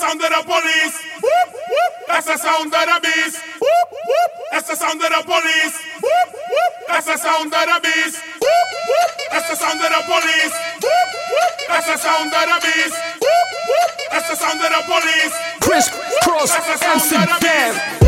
sound of the police. Whoop, whoop. That's the sound of the beast. Whoop, whoop. That's the sound of the police. Whoop, whoop. That's the sound of the beast. Whoop, whoop. That's the sound of the police. Whoop, whoop. That's the sound of the beast. Whoop, whoop. That's the sound of the police. Chris Cross, MC Bam.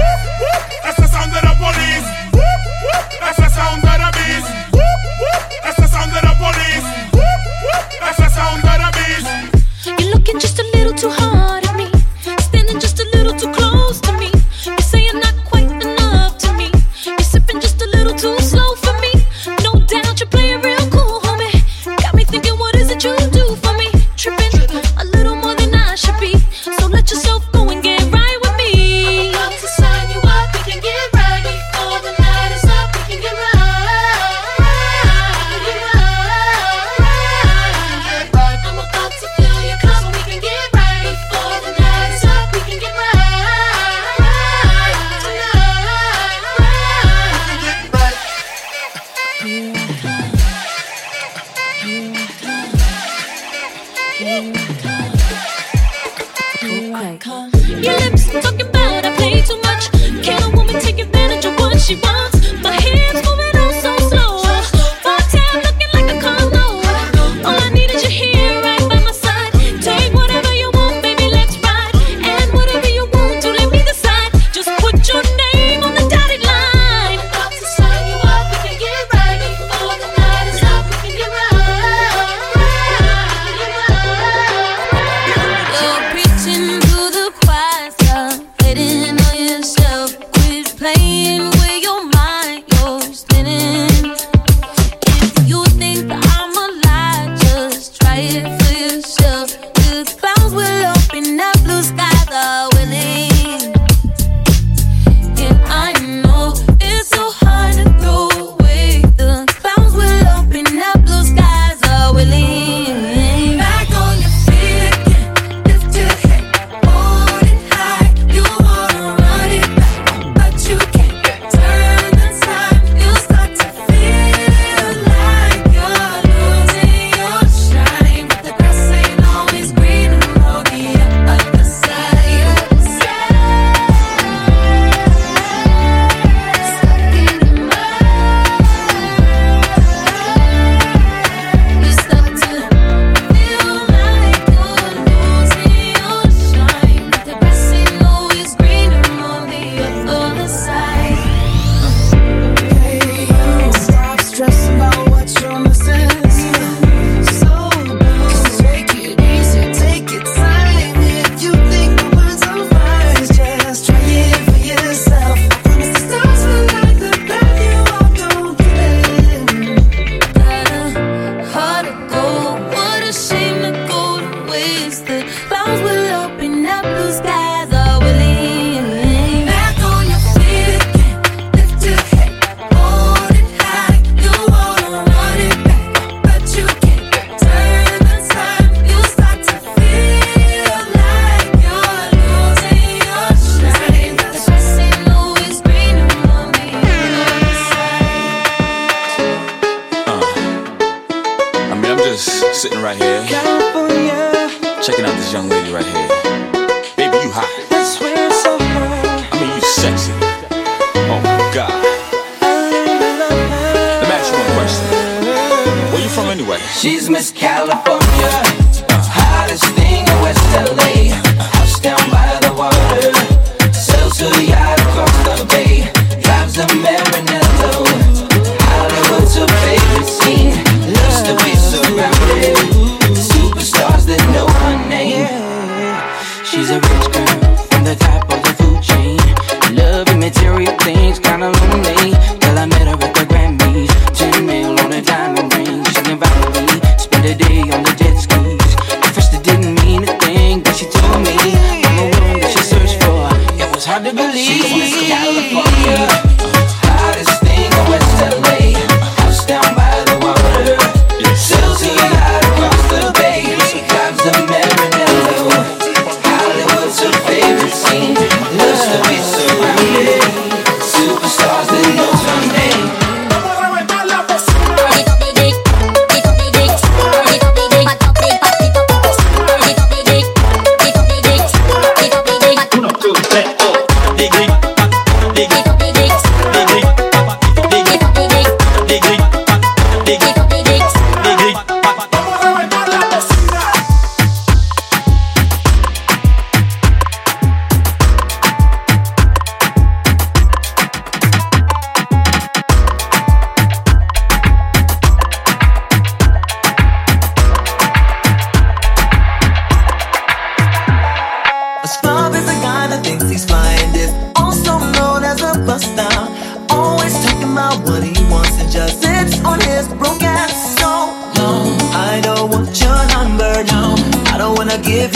gonna give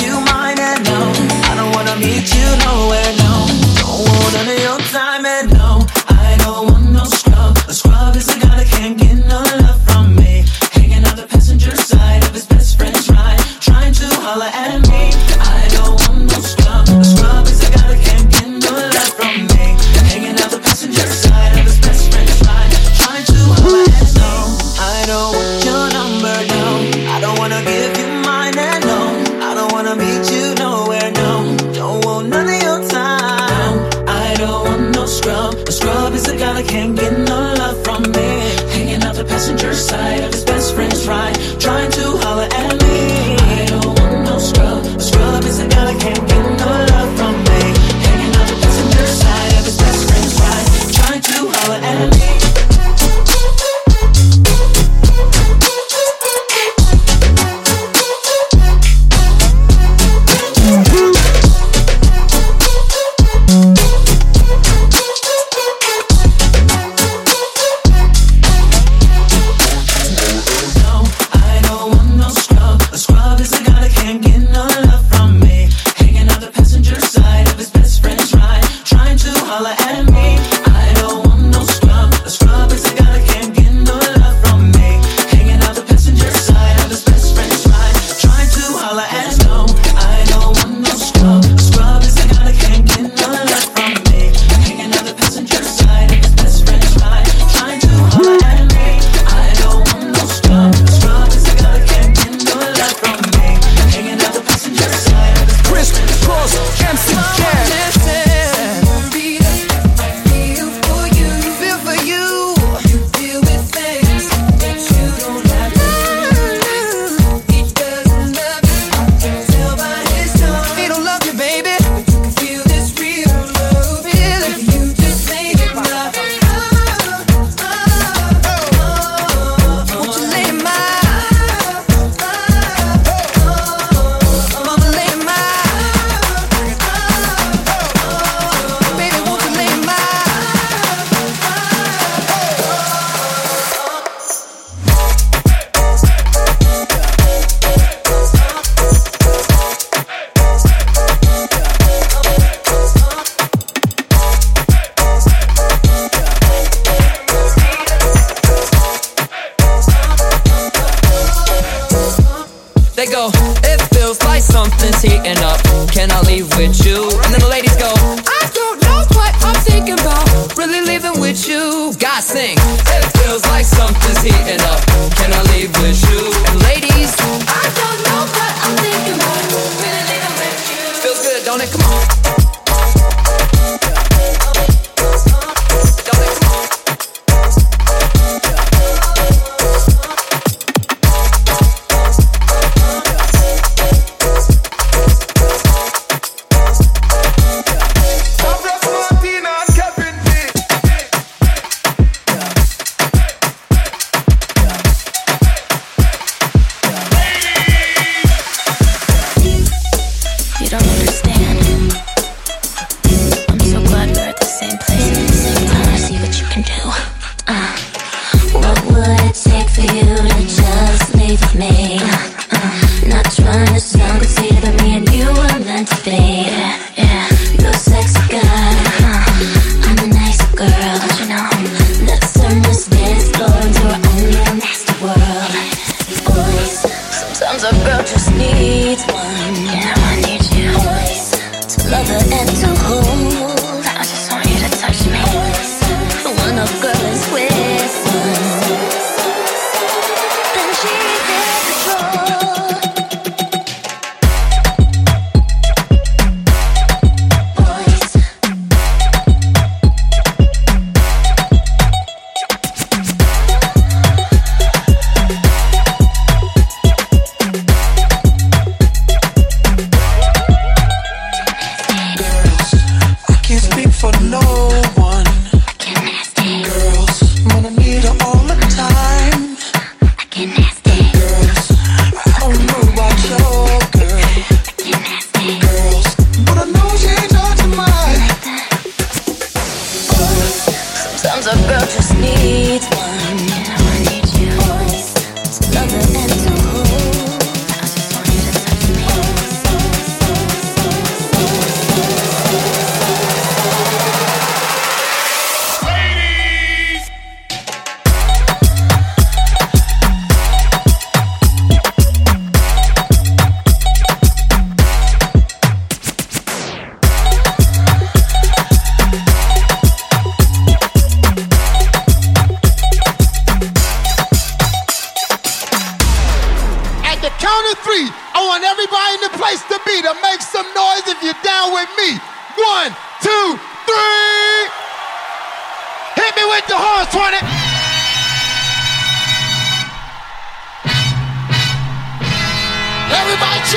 girls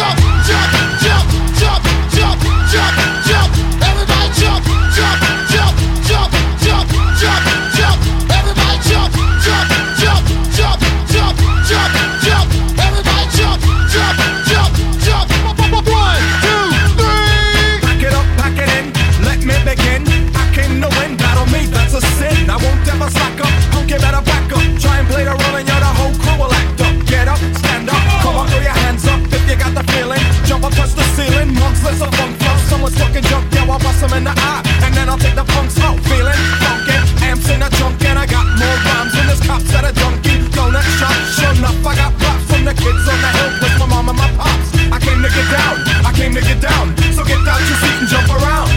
up. let's a funk flow. Someone's talking junk, yo, I bust them in the eye. And then I'll take the funk out, feeling funky. Amps in a junk, and I got more rhymes than this cops at a junkie donut shop. Sure enough, I got props from the kids on the hill with my mom and my pops. I came to get down, I came to get down. So get out your seat and jump around.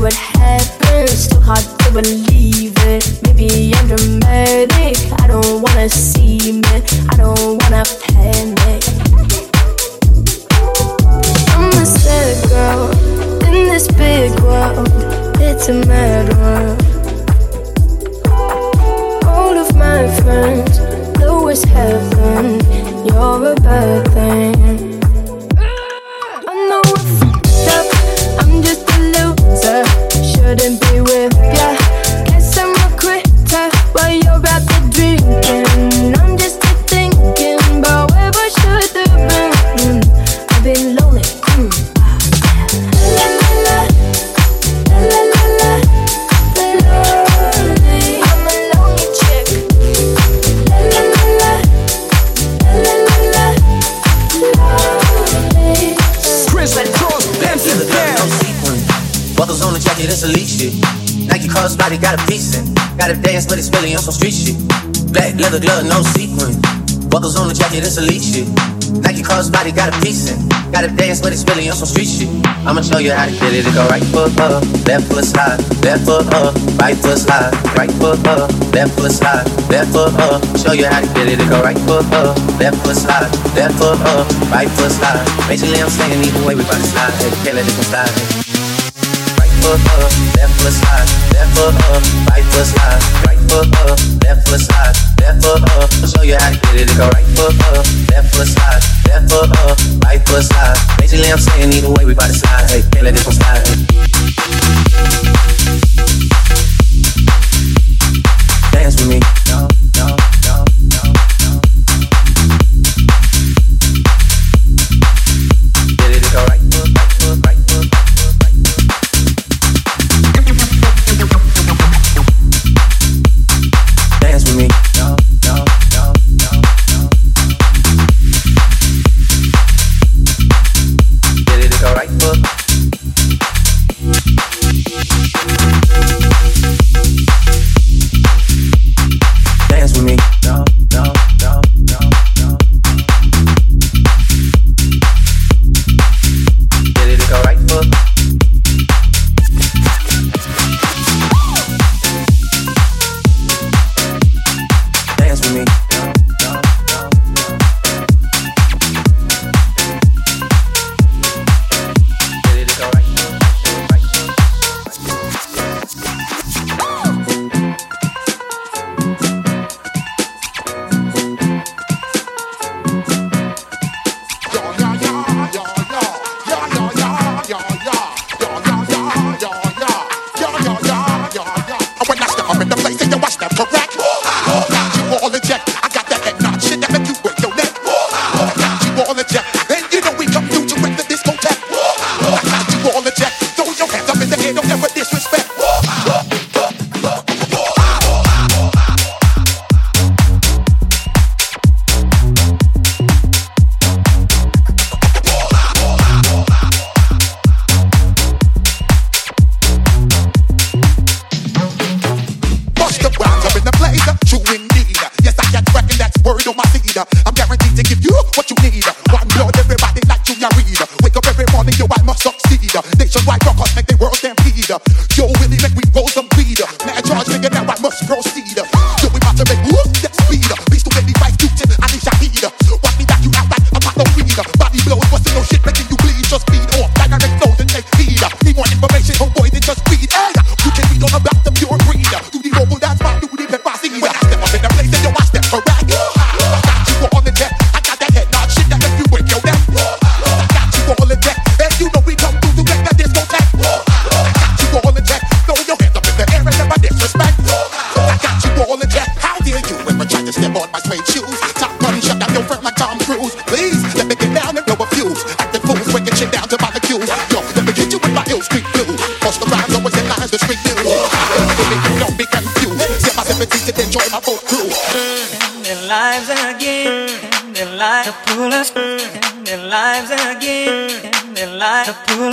Knew this would happen. Still hard to believe you how to get it. It go right foot up, left foot slide, left foot up, right foot slide, right foot up, left foot slide, left foot up. Show you how to get it. It go right foot up, left foot slide, left foot up, right foot slide. Basically, I'm slinging either way, we bout to slide. Hey, can't let it go slide. Right foot up, left foot slide, left foot up, right foot slide, right foot up left foot slide, left foot up. Show you how to get it. It go right foot up, left foot left foot up, right foot. Basically, I'm saying either way, we bout to slide. Hey, can't let this one slide. Hey.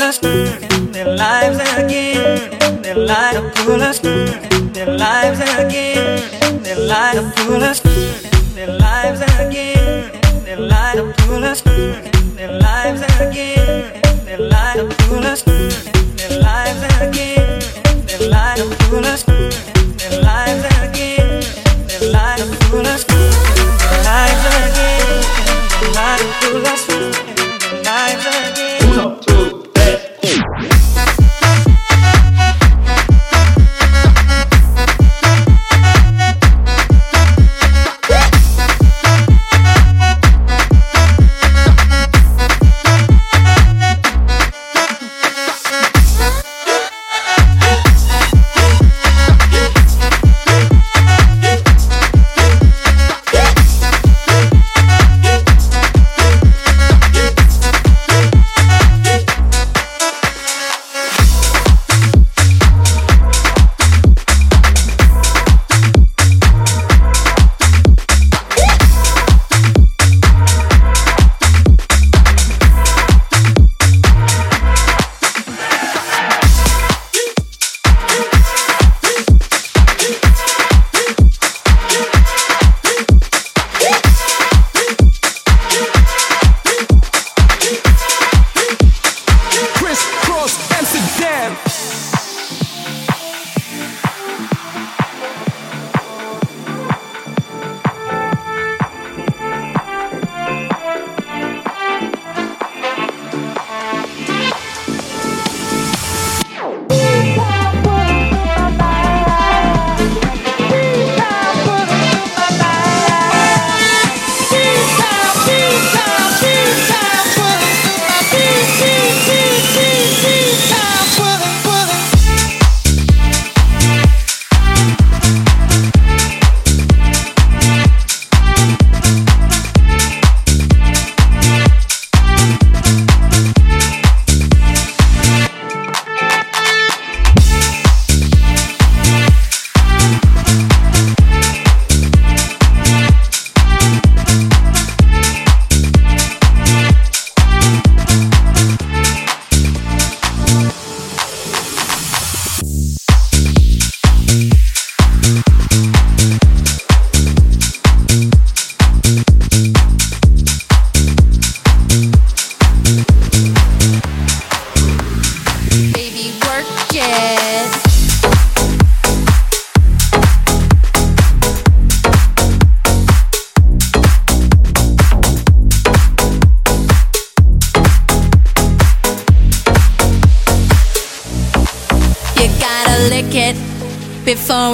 us in their lives again, in their light to in their lives again, in their light to in their lives again, in their.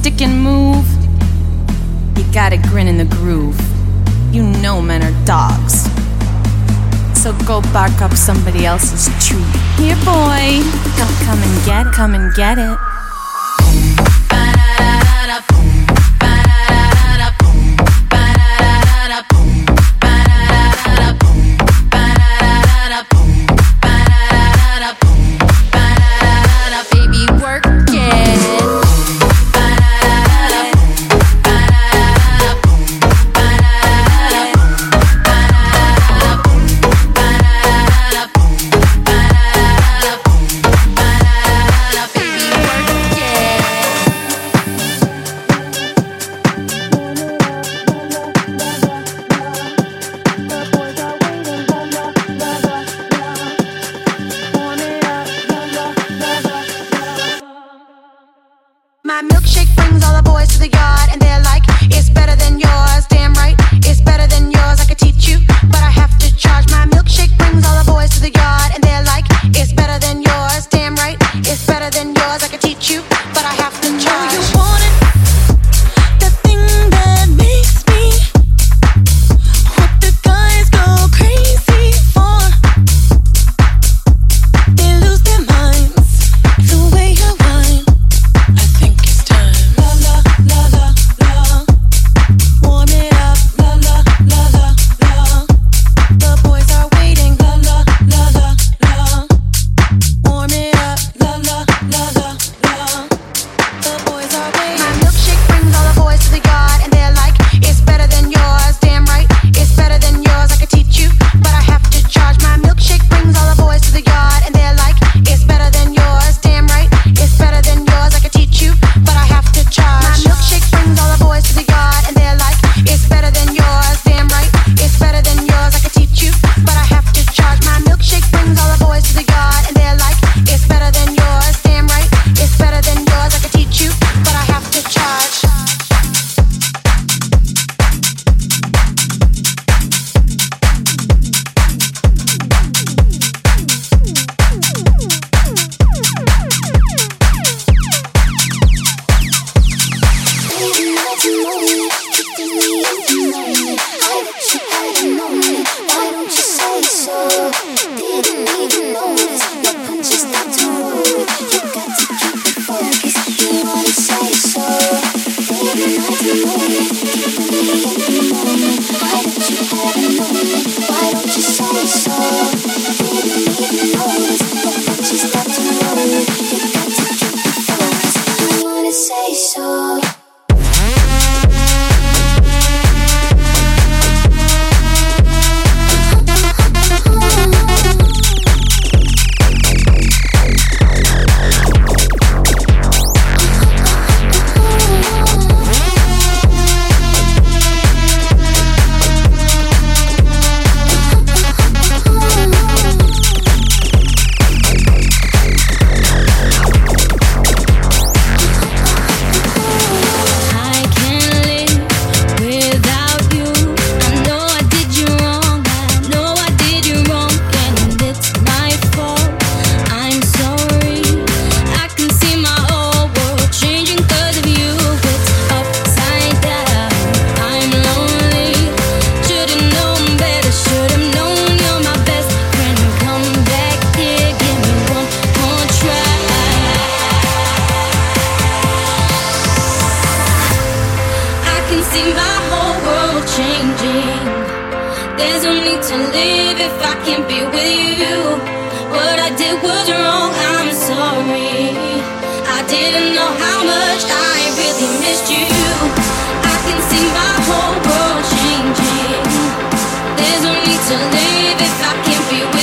stick and move. You gotta grin in the groove. You know men are dogs. So go bark up somebody else's tree. Here, boy. Come, come and get, come and get it. Boom. whole world changing. There's no need to live if I can't be with you. What I did was wrong, I'm sorry. I didn't know how much I really missed you. I can see my whole world changing. There's no need to live if I can't be with you.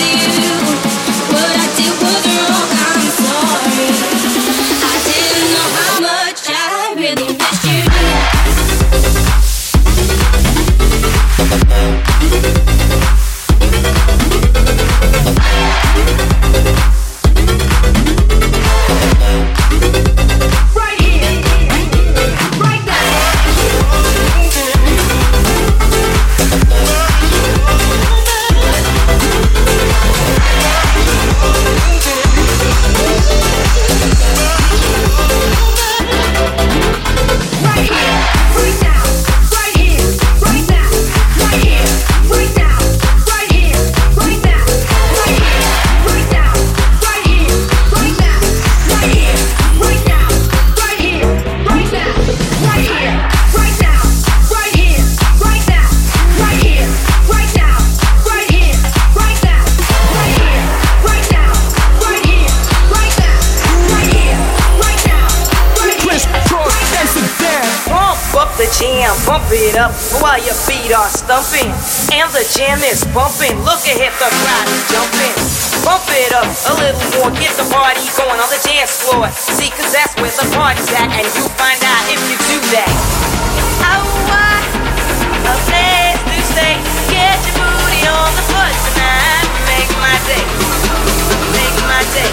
Jam, bump it up while your feet are stumping. And the jam is bumping. Look ahead, the crowd is jumping. Bump it up a little more, get the party going on the dance floor. See, cause that's where the party's at, and you find out if you do that. Oh, a place to stay. Get your booty on the tonight. Make my day. Make my day.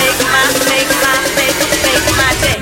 Make my, make my, make, make my day.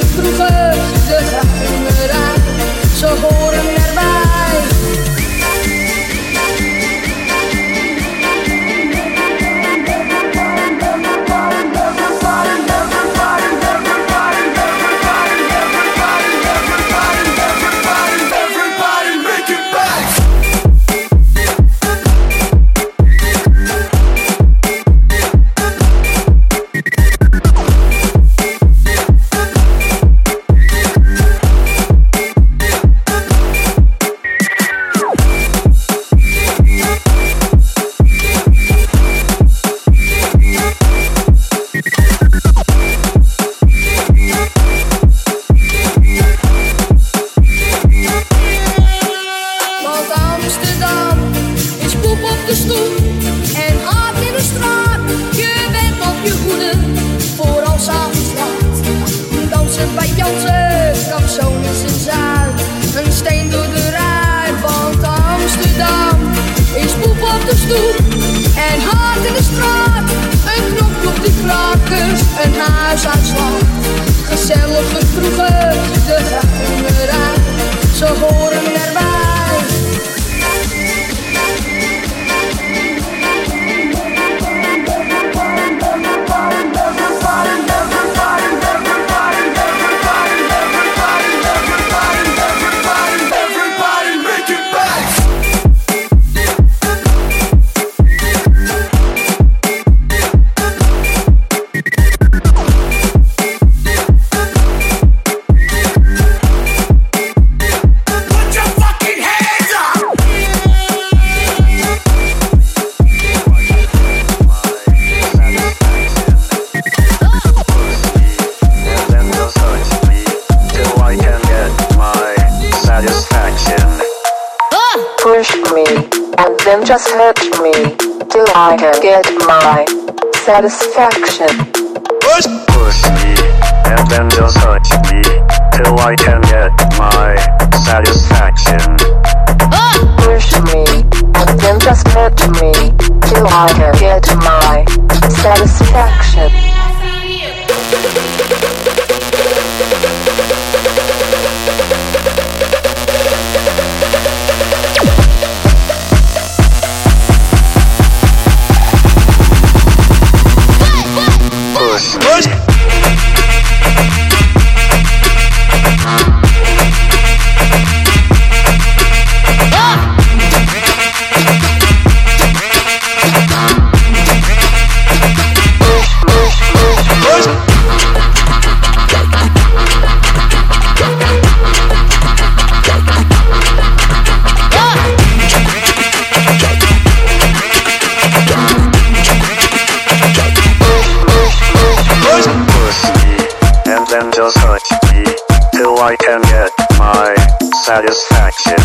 vroeger de geheimen raad. Ze horen satisfaction. satisfaction.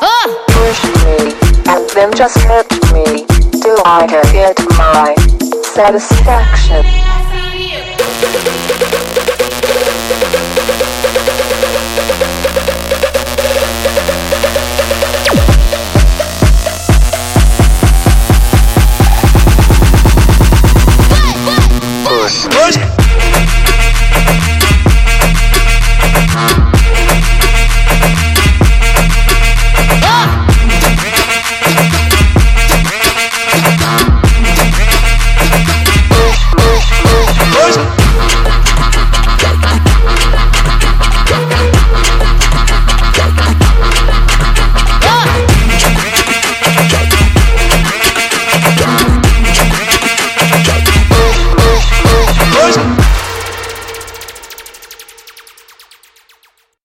Ah! Push me, and then just hit me, till I can get my satisfaction.